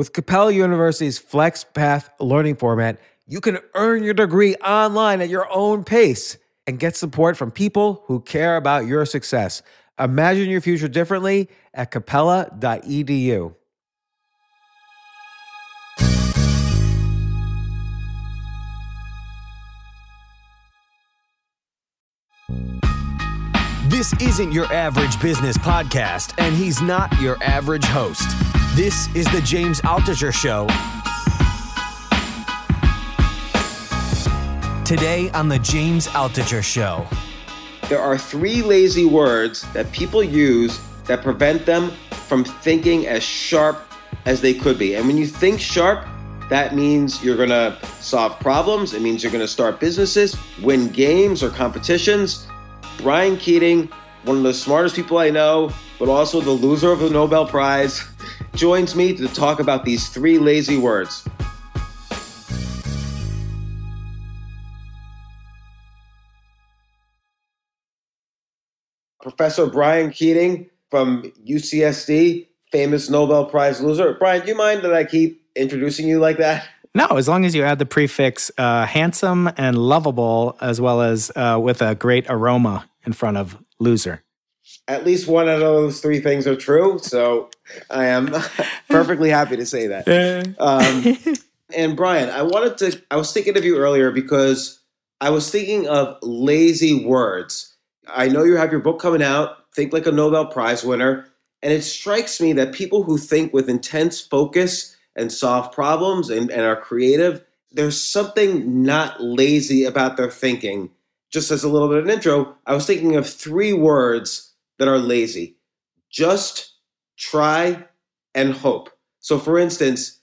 With Capella University's FlexPath learning format, you can earn your degree online at your own pace and get support from people who care about your success. Imagine your future differently at capella.edu. This isn't your average business podcast, and he's not your average host. This is the James Altucher Show. Today on the James Altucher Show. There are three lazy words that people use that prevent them from thinking as sharp as they could be. And when you think sharp, that means you're going to solve problems. It means you're going to start businesses, win games or competitions. Brian Keating, one of the smartest people I know, but also the loser of the Nobel Prize, joins me to talk about these three lazy words. Professor Brian Keating from UCSD, famous Nobel Prize loser. Brian, do you mind that I keep introducing you like that? No, as long as you add the prefix uh, handsome and lovable, as well as uh, with a great aroma in front of loser. At least one of those three things are true. So I am perfectly happy to say that. Um, and Brian, I wanted to, I was thinking of you earlier because I was thinking of lazy words. I know you have your book coming out, Think Like a Nobel Prize winner. And it strikes me that people who think with intense focus and solve problems and, and are creative, there's something not lazy about their thinking. Just as a little bit of an intro, I was thinking of three words that are lazy just, try, and hope. So, for instance,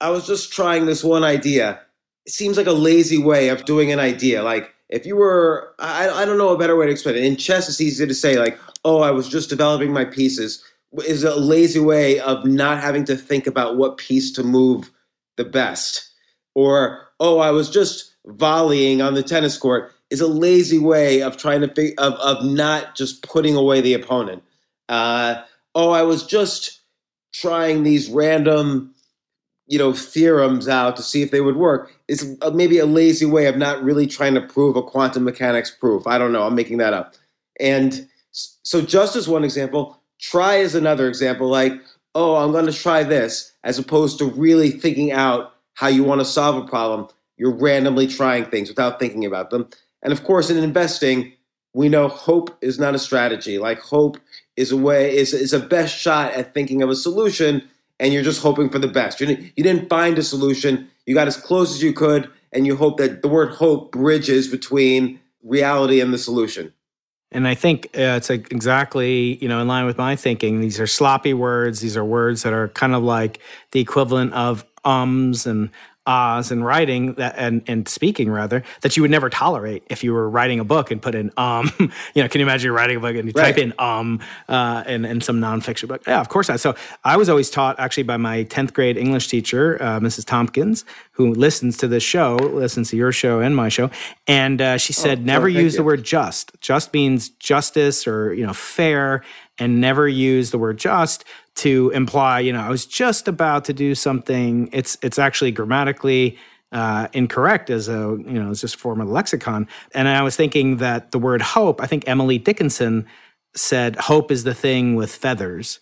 I was just trying this one idea. It seems like a lazy way of doing an idea. Like, if you were, I, I don't know a better way to explain it. In chess, it's easy to say, like, oh, I was just developing my pieces is a lazy way of not having to think about what piece to move the best. Or, oh, I was just volleying on the tennis court is a lazy way of trying to think of, of not just putting away the opponent. Uh, oh, I was just trying these random, you know, theorems out to see if they would work. It's maybe a lazy way of not really trying to prove a quantum mechanics proof. I don't know. I'm making that up. And so, just as one example, Try is another example, like, oh, I'm going to try this, as opposed to really thinking out how you want to solve a problem. You're randomly trying things without thinking about them. And of course, in investing, we know hope is not a strategy. Like hope is a way is is a best shot at thinking of a solution, and you're just hoping for the best. You didn't, you didn't find a solution. You got as close as you could, and you hope that the word hope bridges between reality and the solution. And I think uh, it's exactly, you know, in line with my thinking. These are sloppy words. These are words that are kind of like the equivalent of ums and ahs in writing that and, and speaking rather that you would never tolerate if you were writing a book and put in um you know can you imagine you're writing a book and you right. type in um uh in, in some nonfiction book yeah of course not so I was always taught actually by my 10th grade English teacher uh, Mrs. Tompkins who listens to this show listens to your show and my show and uh, she said oh, never oh, use you. the word just just means justice or you know fair and never use the word just to imply, you know, I was just about to do something. It's it's actually grammatically uh, incorrect as a you know as just form of lexicon. And I was thinking that the word hope. I think Emily Dickinson said hope is the thing with feathers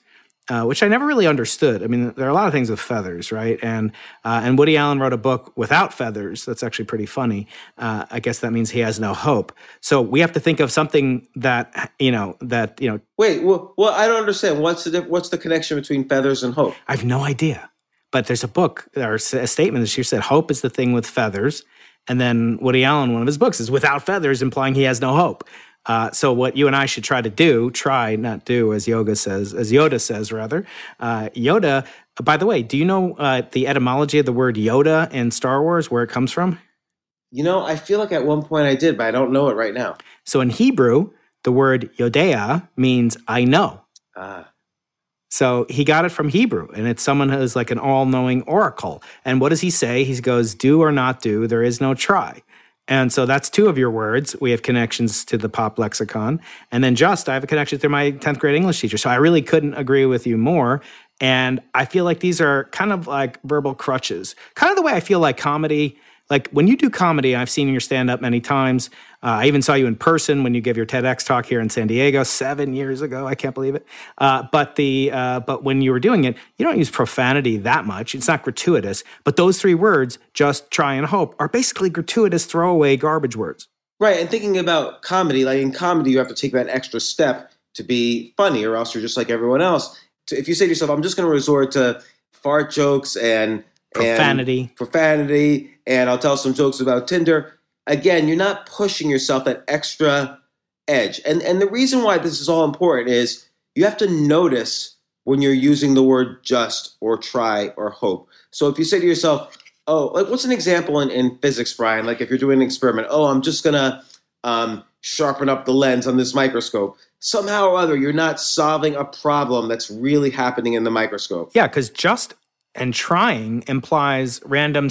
uh, which I never really understood. I mean, there are a lot of things with feathers, right? And uh, and Woody Allen wrote a book without feathers. That's actually pretty funny. Uh, I guess that means he has no hope. So we have to think of something that you know that you know. Wait, well, well I don't understand. What's the what's the connection between feathers and hope? I have no idea. But there's a book or a statement that she said hope is the thing with feathers, and then Woody Allen, one of his books, is without feathers, implying he has no hope. Uh, so what you and I should try to do, try not do, as Yoga says, as Yoda says rather. Uh, Yoda. By the way, do you know uh, the etymology of the word Yoda in Star Wars, where it comes from? You know, I feel like at one point I did, but I don't know it right now. So in Hebrew, the word Yodea means I know. Ah. So he got it from Hebrew, and it's someone who's like an all knowing oracle. And what does he say? He goes, Do or not do, there is no try. And so that's two of your words. We have connections to the pop lexicon. And then just, I have a connection through my 10th grade English teacher. So I really couldn't agree with you more. And I feel like these are kind of like verbal crutches, kind of the way I feel like comedy. Like when you do comedy, I've seen your stand up many times. Uh, I even saw you in person when you gave your TEDx talk here in San Diego seven years ago. I can't believe it. Uh, but the uh, but when you were doing it, you don't use profanity that much. It's not gratuitous. But those three words, just try and hope, are basically gratuitous throwaway garbage words. Right. And thinking about comedy, like in comedy, you have to take that extra step to be funny, or else you're just like everyone else. If you say to yourself, "I'm just going to resort to fart jokes and profanity, and profanity," and I'll tell some jokes about Tinder again, you're not pushing yourself that extra edge. And and the reason why this is all important is you have to notice when you're using the word just or try or hope. So if you say to yourself, oh, like what's an example in, in physics, Brian? Like if you're doing an experiment, oh, I'm just gonna um, sharpen up the lens on this microscope. Somehow or other, you're not solving a problem that's really happening in the microscope. Yeah, because just and trying implies random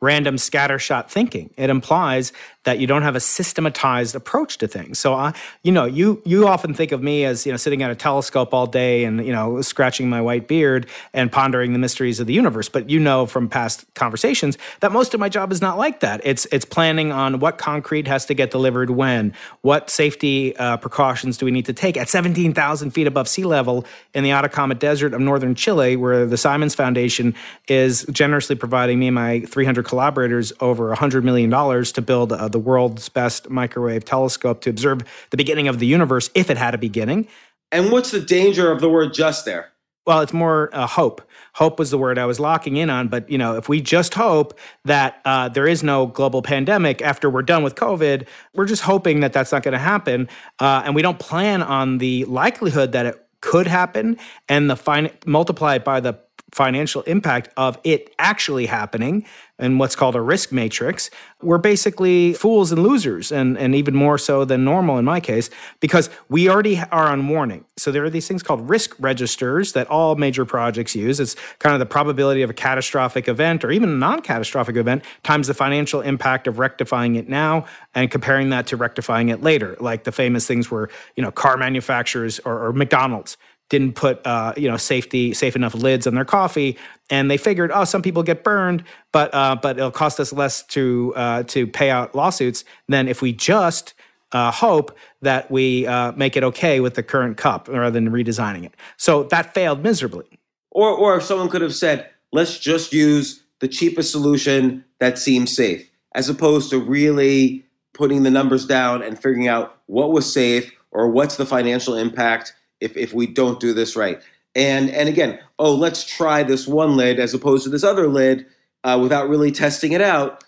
random scattershot thinking. It implies that you don't have a systematized approach to things. So, I, you know, you you often think of me as you know sitting at a telescope all day and you know scratching my white beard and pondering the mysteries of the universe. But you know from past conversations that most of my job is not like that. It's it's planning on what concrete has to get delivered when, what safety uh, precautions do we need to take at seventeen thousand feet above sea level in the Atacama Desert of northern Chile, where the Simons Foundation is generously providing me and my three hundred collaborators over hundred million dollars to build a the world's best microwave telescope to observe the beginning of the universe if it had a beginning. And what's the danger of the word just there? Well, it's more uh, hope. Hope was the word I was locking in on. But you know, if we just hope that uh, there is no global pandemic after we're done with COVID, we're just hoping that that's not going to happen, uh, and we don't plan on the likelihood that it could happen, and the fin- multiply it by the financial impact of it actually happening and what's called a risk matrix, we're basically fools and losers, and, and even more so than normal in my case, because we already are on warning. So there are these things called risk registers that all major projects use. It's kind of the probability of a catastrophic event or even a non catastrophic event times the financial impact of rectifying it now and comparing that to rectifying it later. Like the famous things where, you know, car manufacturers or, or McDonald's didn't put uh, you know safety safe enough lids on their coffee, and they figured, oh, some people get burned, but uh, but it'll cost us less to uh, to pay out lawsuits than if we just uh, hope that we uh, make it okay with the current cup rather than redesigning it. So that failed miserably. Or or someone could have said, let's just use the cheapest solution that seems safe, as opposed to really putting the numbers down and figuring out what was safe or what's the financial impact if, if we don't do this right. And and again, oh, let's try this one lid as opposed to this other lid uh, without really testing it out.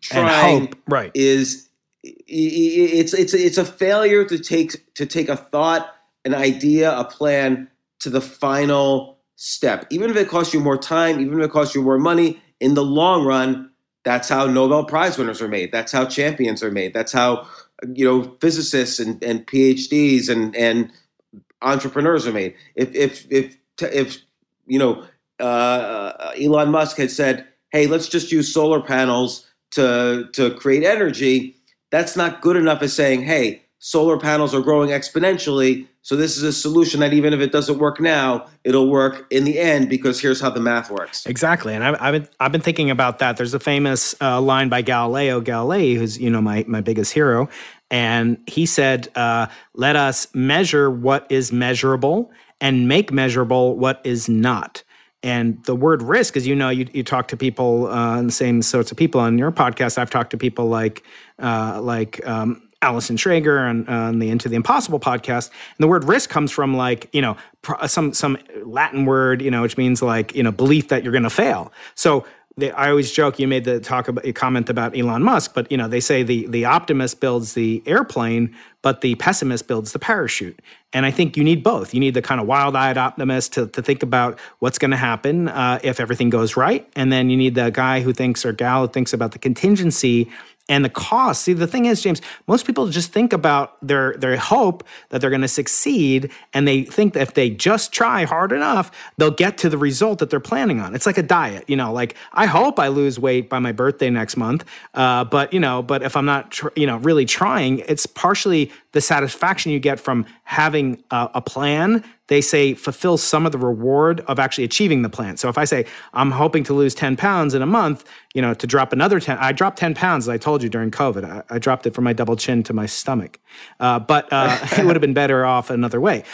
Trying hope, right. is it's it's it's a failure to take to take a thought, an idea, a plan to the final step. Even if it costs you more time, even if it costs you more money, in the long run, that's how Nobel Prize winners are made. That's how champions are made. That's how you know physicists and, and PhDs and and entrepreneurs are made. If if if if you know uh, Elon Musk had said, "Hey, let's just use solar panels to to create energy," that's not good enough as saying, "Hey, solar panels are growing exponentially." So this is a solution that even if it doesn't work now, it'll work in the end because here's how the math works. Exactly, and I've, I've been I've been thinking about that. There's a famous uh, line by Galileo Galilei, who's you know my my biggest hero, and he said, uh, "Let us measure what is measurable and make measurable what is not." And the word risk, as you know, you, you talk to people, uh, the same sorts of people on your podcast. I've talked to people like uh, like um, Allison Schrager on, on, the Into the Impossible podcast. And the word risk comes from like, you know, uh, some some Latin word, you know, which means like, you know, belief that you're going to fail. So they, I always joke. You made the talk about comment about Elon Musk, but you know they say the the optimist builds the airplane, but the pessimist builds the parachute. And I think you need both. You need the kind of wild eyed optimist to, to think about what's going to happen uh, if everything goes right, and then you need the guy who thinks or gal who thinks about the contingency and the cost. See, the thing is, James, most people just think about their their hope that they're going to succeed, and they think that if they just try hard enough, they'll get to the result that they're planning on. It's like a diet, you know. Like I hope I lose weight by my birthday next month, uh, but you know, but if I'm not, tr- you know, really trying, it's partially the satisfaction you get from having a, a plan, they say fulfills some of the reward of actually achieving the plan. So if I say I'm hoping to lose 10 pounds in a month, you know, to drop another 10, I dropped 10 pounds, as I told you during COVID. I, I dropped it from my double chin to my stomach. Uh, but uh, it would have been better off another way.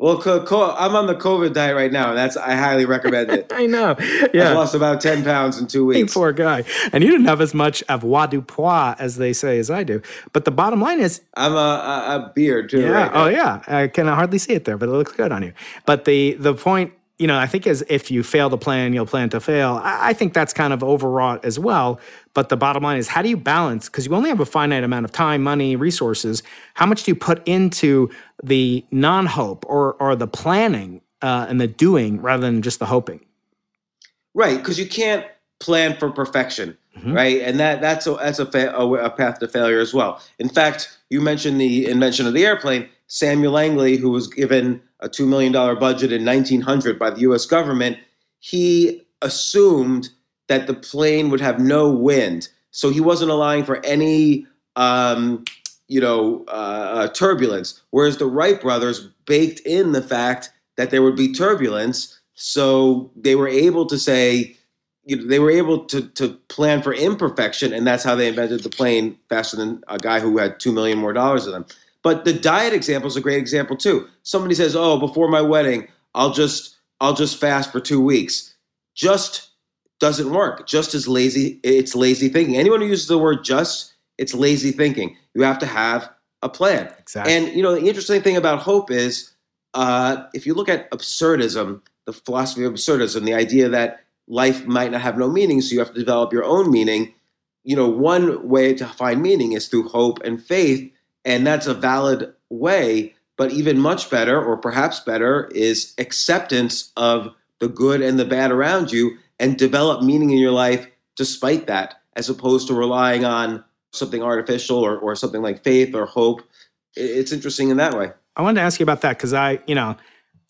Well, co- co- I'm on the COVID diet right now, and that's I highly recommend it. I know. Yeah, I lost about ten pounds in two weeks. Poor guy, and you didn't have as much avoirdupois as they say as I do. But the bottom line is, I'm a, a, a beard too. Yeah. Right oh yeah. I can hardly see it there, but it looks good on you. But the the point you know, I think as if you fail to plan, you'll plan to fail. I, I think that's kind of overwrought as well. But the bottom line is, how do you balance? Because you only have a finite amount of time, money, resources. How much do you put into the non-hope or or the planning uh, and the doing rather than just the hoping? Right, because you can't plan for perfection, mm-hmm. right? And that that's a that's a, fa- a path to failure as well. In fact, you mentioned the invention of the airplane. Samuel Langley, who was given a $2 million budget in 1900 by the US government, he assumed that the plane would have no wind. So he wasn't allowing for any, um, you know, uh, uh, turbulence. Whereas the Wright brothers baked in the fact that there would be turbulence. So they were able to say, you know, they were able to, to plan for imperfection, and that's how they invented the plane faster than a guy who had 2 million more dollars than them. But the diet example is a great example too. Somebody says, "Oh, before my wedding, I'll just I'll just fast for 2 weeks." Just doesn't work. Just as lazy, it's lazy thinking. Anyone who uses the word just, it's lazy thinking. You have to have a plan. Exactly. And you know, the interesting thing about hope is uh, if you look at absurdism, the philosophy of absurdism, the idea that life might not have no meaning, so you have to develop your own meaning. You know, one way to find meaning is through hope and faith and that's a valid way. But even much better, or perhaps better, is acceptance of the good and the bad around you and develop meaning in your life despite that, as opposed to relying on something artificial or, or something like faith or hope. It's interesting in that way. I wanted to ask you about that because I, you know,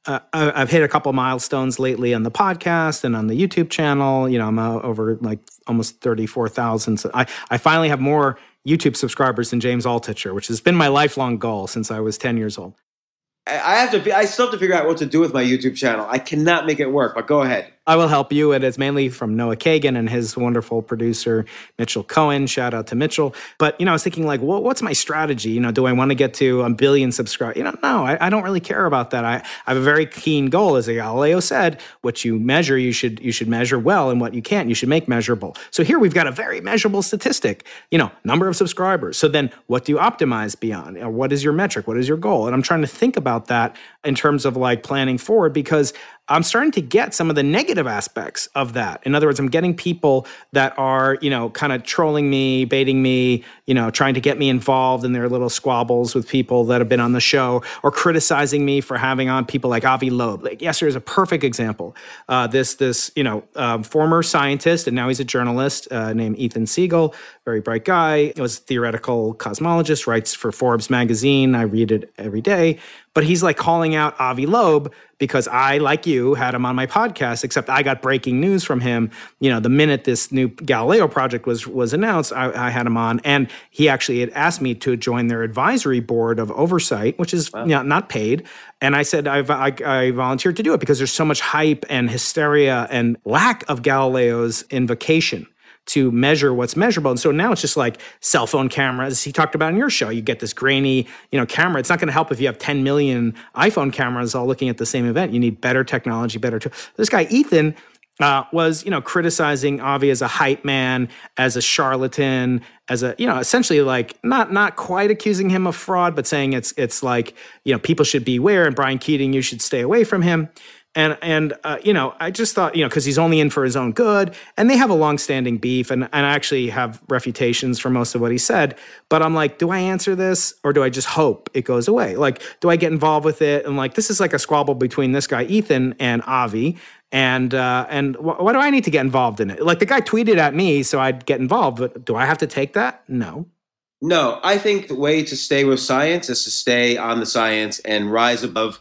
uh, I've hit a couple milestones lately on the podcast and on the YouTube channel. You know, I'm over like almost 34,000. So I, I finally have more YouTube subscribers than James Altucher, which has been my lifelong goal since I was 10 years old. I have to. I still have to figure out what to do with my YouTube channel. I cannot make it work. But go ahead. I will help you. And it's mainly from Noah Kagan and his wonderful producer, Mitchell Cohen. Shout out to Mitchell. But, you know, I was thinking, like, well, what's my strategy? You know, do I want to get to a billion subscribers? You know, no, I, I, don't really care about that. I, I have a very keen goal. As Galileo said, what you measure, you should you should measure well, and what you can't, you should make measurable. So here we've got a very measurable statistic, you know, number of subscribers. So then what do you optimize beyond? What is your metric? What is your goal? And I'm trying to think about that in terms of like planning forward because I'm starting to get some of the negative aspects of that. In other words, I'm getting people that are, you know, kind of trolling me, baiting me, you know, trying to get me involved in their little squabbles with people that have been on the show or criticizing me for having on people like Avi Loeb. Like yesterday is a perfect example. Uh, this, this, you know, uh, former scientist and now he's a journalist uh, named Ethan Siegel, very bright guy. He was a theoretical cosmologist, writes for Forbes magazine. I read it every day. But he's like calling out Avi Loeb because I, like you, had him on my podcast, except I got breaking news from him. You know, the minute this new Galileo project was was announced, I, I had him on. And he actually had asked me to join their advisory board of oversight, which is wow. you know, not paid. And I said I, I, I volunteered to do it because there's so much hype and hysteria and lack of Galileo's invocation to measure what's measurable. And so now it's just like cell phone cameras. He talked about in your show, you get this grainy, you know, camera. It's not going to help if you have 10 million iPhone cameras all looking at the same event. You need better technology, better. T- this guy Ethan uh, was you know criticizing Avi as a hype man, as a charlatan, as a you know essentially like not not quite accusing him of fraud, but saying it's it's like you know people should beware and Brian Keating you should stay away from him and and uh, you know I just thought you know because he's only in for his own good, and they have a long-standing beef, and and I actually have refutations for most of what he said. But I'm like, do I answer this or do I just hope it goes away? Like, do I get involved with it? And like, this is like a squabble between this guy Ethan and Avi, and uh, and wh- why do I need to get involved in it? Like the guy tweeted at me, so I'd get involved. But do I have to take that? No. No, I think the way to stay with science is to stay on the science and rise above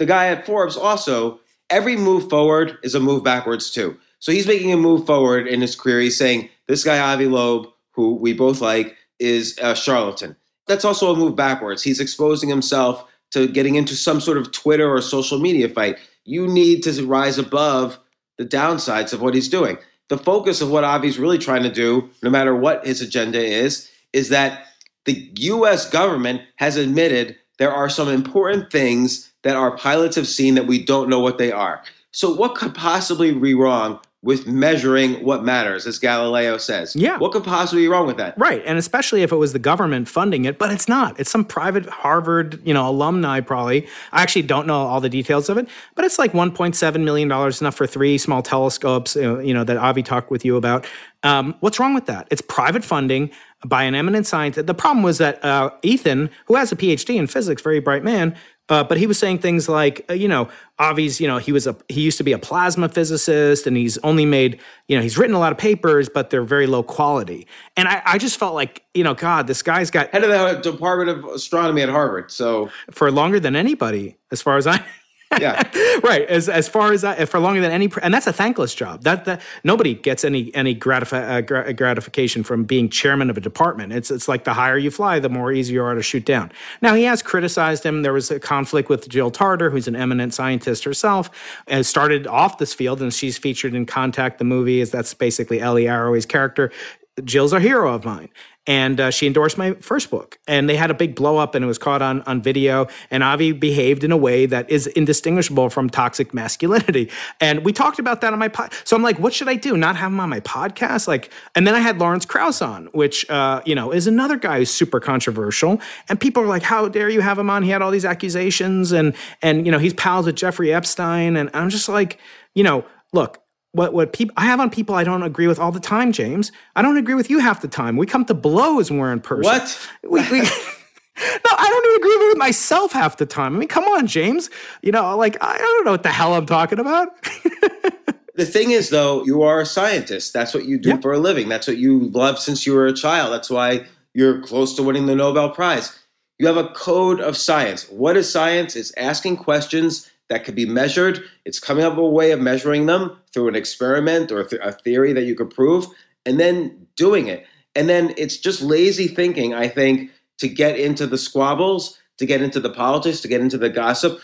The guy at Forbes also, every move forward is a move backwards too. So he's making a move forward in his career. He's saying this guy Avi Loeb, who we both like, is a charlatan. That's also a move backwards. He's exposing himself to getting into some sort of Twitter or social media fight. You need to rise above the downsides of what he's doing. The focus of what Avi's really trying to do, no matter what his agenda is, is that the US government has admitted there are some important things that our pilots have seen that we don't know what they are. So, what could possibly be wrong with measuring what matters, as Galileo says. Yeah. What could possibly be wrong with that? Right. And especially if it was the government funding it, but it's not. It's some private Harvard, you know, alumni probably. I actually don't know all the details of it, but it's like $1.7 million, enough for three small telescopes, uh, you know, that Avi talked with you about. Um, what's wrong with that? It's private funding by an eminent scientist. The problem was that uh, Ethan, who has a PhD in physics, very bright man, uh, but he was saying things like, uh, you know, Avi's, you know, he was a he used to be a plasma physicist, and he's only made, you know, he's written a lot of papers, but they're very low quality. And I, I just felt like, you know, God, this guy's got Head of the Department of Astronomy at Harvard. So for longer than anybody, as far as I. Yeah. right. As as far as that, for longer than any, and that's a thankless job. That that nobody gets any any gratifi- uh, gra- gratification from being chairman of a department. It's it's like the higher you fly, the more easy you are to shoot down. Now he has criticized him. There was a conflict with Jill Tarter, who's an eminent scientist herself, and started off this field, and she's featured in Contact, the movie. Is that's basically Ellie Arroway's character. Jill's a hero of mine. And uh, she endorsed my first book. And they had a big blow up and it was caught on, on video. And Avi behaved in a way that is indistinguishable from toxic masculinity. And we talked about that on my pod. So I'm like, what should I do? Not have him on my podcast? Like, and then I had Lawrence Krauss on, which, uh, you know, is another guy who's super controversial. And people are like, how dare you have him on? He had all these accusations and, and, you know, he's pals with Jeffrey Epstein. And I'm just like, you know, look, what what people I have on people I don't agree with all the time, James. I don't agree with you half the time. We come to blows when we're in person. What? We, we, no, I don't even agree with myself half the time. I mean, come on, James. You know, like I don't know what the hell I'm talking about. the thing is, though, you are a scientist. That's what you do Yeah. for a living. That's what you love since you were a child. That's why you're close to winning the Nobel Prize. You have a code of science. What is science? It's asking questions that could be measured. It's coming up with a way of measuring them through an experiment or a theory that you could prove, and then doing it. And then it's just lazy thinking, I think, to get into the squabbles, to get into the politics, to get into the gossip.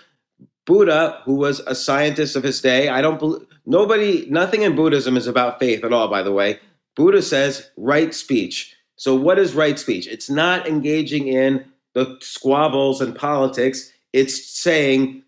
Buddha, who was a scientist of his day, I don't believe nobody, nothing in Buddhism is about faith at all, by the way. Buddha says right speech. So, what is right speech? It's not engaging in the squabbles and politics. It's saying,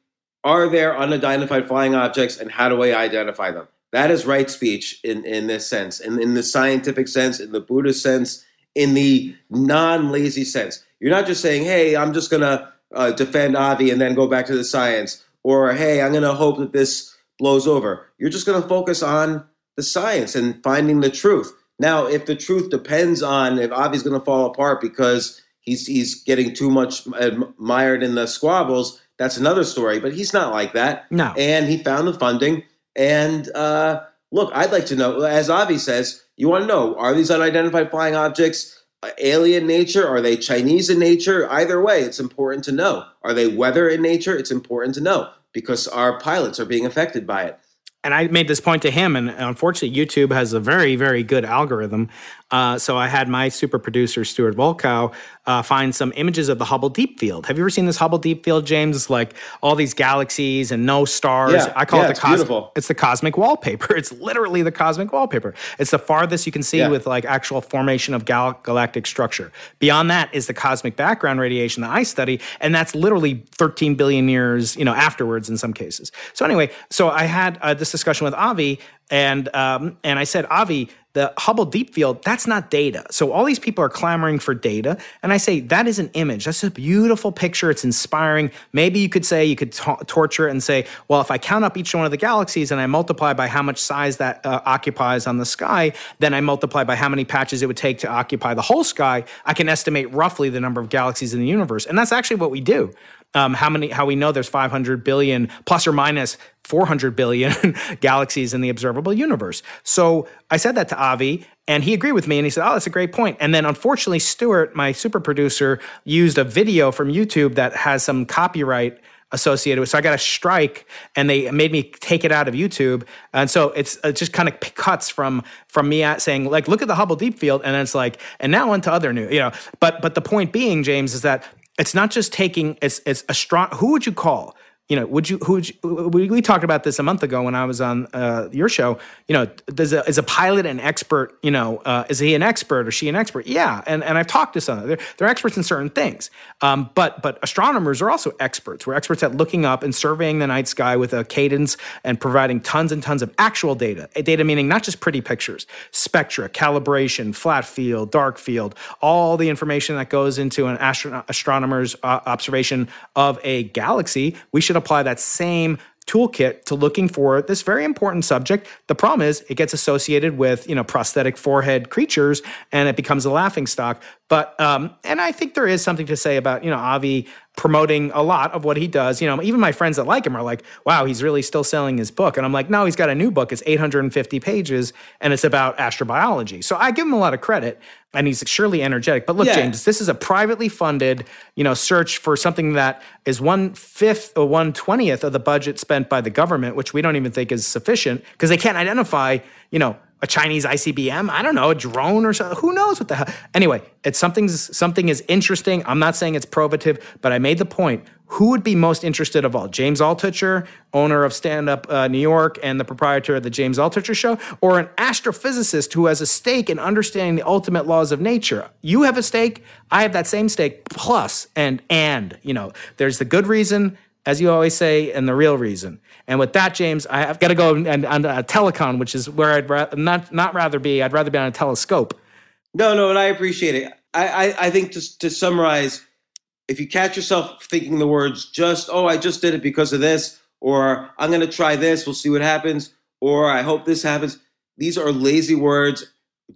are there unidentified flying objects and how do I identify them? That is right speech in, in this sense, in, in the scientific sense, in the Buddhist sense, in the non lazy sense. You're not just saying, hey, I'm just going to uh, defend Avi and then go back to the science, or hey, I'm going to hope that this blows over. You're just going to focus on the science and finding the truth. Now, if the truth depends on if Avi's going to fall apart because he's he's getting too much admired in the squabbles, that's another story. But he's not like that. No. And he found the funding. And uh, look, I'd like to know, as Avi says, you want to know: Are these unidentified flying objects uh, alien nature? Are they Chinese in nature? Either way, it's important to know. Are they weather in nature? It's important to know because our pilots are being affected by it. and I made this point to him, and unfortunately, YouTube has a very, very good algorithm Uh, so I had my super producer Stuart Volkow uh, find some images of the Hubble Deep Field. Have you ever seen this Hubble Deep Field, James? It's like all these galaxies and no stars. Yeah, I call yeah, it the cosmic. It's the cosmic wallpaper. It's literally the cosmic wallpaper. It's the farthest you can see Yeah. with like actual formation of gal- galactic structure. Beyond that is the cosmic background radiation that I study, and that's literally 13 billion years, you know, afterwards in some cases. So anyway, so I had uh, this discussion with Avi, and um, and I said, Avi, the Hubble Deep Field, that's not data. So all these people are clamoring for data, and I say that is an image. That's a beautiful picture. It's inspiring. Maybe you could say you could to- torture it and say, well, if I count up each one of the galaxies and I multiply by how much size that uh, occupies on the sky, then I multiply by how many patches it would take to occupy the whole sky. I can estimate roughly the number of galaxies in the universe, and that's actually what we do. Um, how many? How we know there's 500 billion plus or minus 400 billion galaxies in the observable universe. So I said that to Avi, and he agreed with me, and he said, "Oh, that's a great point." And then, unfortunately, Stuart, my super producer, used a video from YouTube that has some copyright associated with. So I got a strike, and they made me take it out of YouTube. And so it's it just kind of cuts from from me at saying like, "Look at the Hubble Deep Field," and then it's like, and now on to other new, you know. But but the point being, James, is that it's not just taking it's it's a strong. Who would you call? You know, would you, who would you, we, talked about this a month ago when I was on uh, your show, you know, does a, is a pilot an expert, you know, uh, is he an expert or she an expert? Yeah. And, and I've talked to some, they're, they're experts in certain things. Um, but, but astronomers are also experts. We're experts at looking up and surveying the night sky with a cadence and providing tons and tons of actual data, data meaning not just pretty pictures, spectra, calibration, flat field, dark field, all the information that goes into an astro- astronomer's uh, observation of a galaxy. We should apply that same toolkit to looking for this very important subject. The problem is it gets associated with, you know, prosthetic forehead creatures and it becomes a laughing stock. But um, and I think there is something to say about, you know, Avi promoting a lot of what he does. You know, even my friends that like him are like, wow, he's really still selling his book. And I'm like, no, he's got a new book. It's 850 pages and it's about astrobiology. So I give him a lot of credit and he's surely energetic. But look, Yeah. James, this is a privately funded, you know, search for something that is one fifth or one twentieth of the budget spent by the government, which we don't even think is sufficient because they can't identify, you know, a Chinese ICBM. I don't know, a drone or something. Who knows what the hell? Anyway, it's something's something is interesting. I'm not saying it's probative, but I made the point. Who would be most interested of all? James Altucher, owner of Stand Up uh, New York and the proprietor of the James Altucher Show, or an astrophysicist who has a stake in understanding the ultimate laws of nature? You have a stake. I have that same stake. Plus, and and you know, there's the good reason, as you always say, and the real reason. And with that, James, I have got to go and on a telecon, which is where I'd ra- not not rather be. I'd rather be on a telescope. No, no, and I appreciate it. I, I, I think to, to summarize, if you catch yourself thinking the words just, oh, I just did it because of this, or I'm going to try this, we'll see what happens, or I hope this happens, these are lazy words.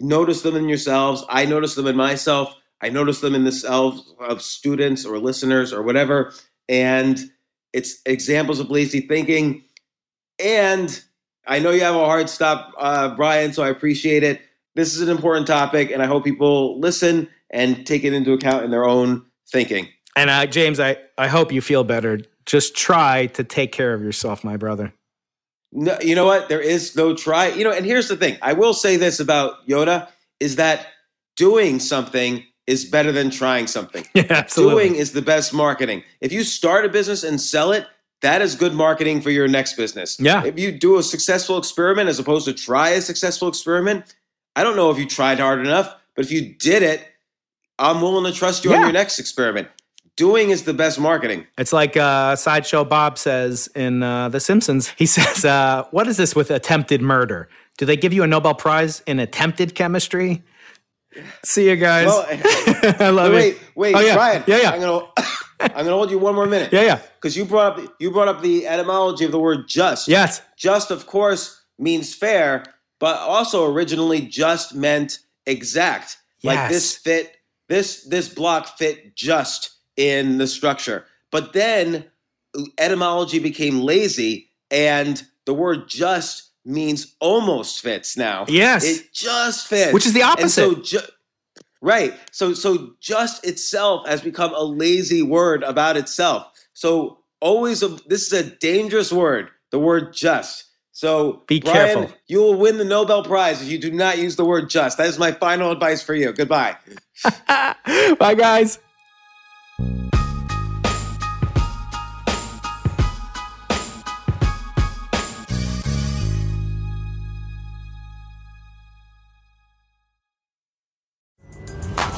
Notice them in yourselves. I notice them in myself. I notice them in the selves of students or listeners or whatever. And it's examples of lazy thinking. And I know you have a hard stop, uh, Brian, so I appreciate it. This is an important topic, and I hope people listen and take it into account in their own thinking. And uh, James, I I hope you feel better. Just try to take care of yourself, my brother. No, you know what? There is no try. You know, and here's the thing. I will say this about Yoda is that doing something is better than trying something. Yeah, absolutely. Doing is the best marketing. If you start a business and sell it, that is good marketing for your next business. Yeah. If you do a successful experiment as opposed to try a successful experiment, I don't know if you tried hard enough, but if you did it, I'm willing to trust you on your next experiment. Doing is the best marketing. It's like uh, Sideshow Bob says in uh, The Simpsons. He says, uh, What is this with attempted murder? Do they give you a Nobel Prize in attempted chemistry? See you guys. Well, I love wait, it. wait, Oh, yeah. Brian. Yeah, yeah. I'm gonna, I'm gonna hold you one more minute. Yeah, yeah. Because you brought up you brought up the etymology of the word just. Yes. Just, of course, means fair, but also originally just meant exact. Like this fit, this this block fit just in the structure. But then etymology became lazy, and the word just means almost fits now. Yes. It just fits. Which is the And so opposite. ju- right. So so just itself has become a lazy word about itself. So always a, this is a dangerous word, the word just. So Be Brian, careful. You will win the Nobel Prize if you do not use the word just. That is my final advice for you. Goodbye. Bye, guys.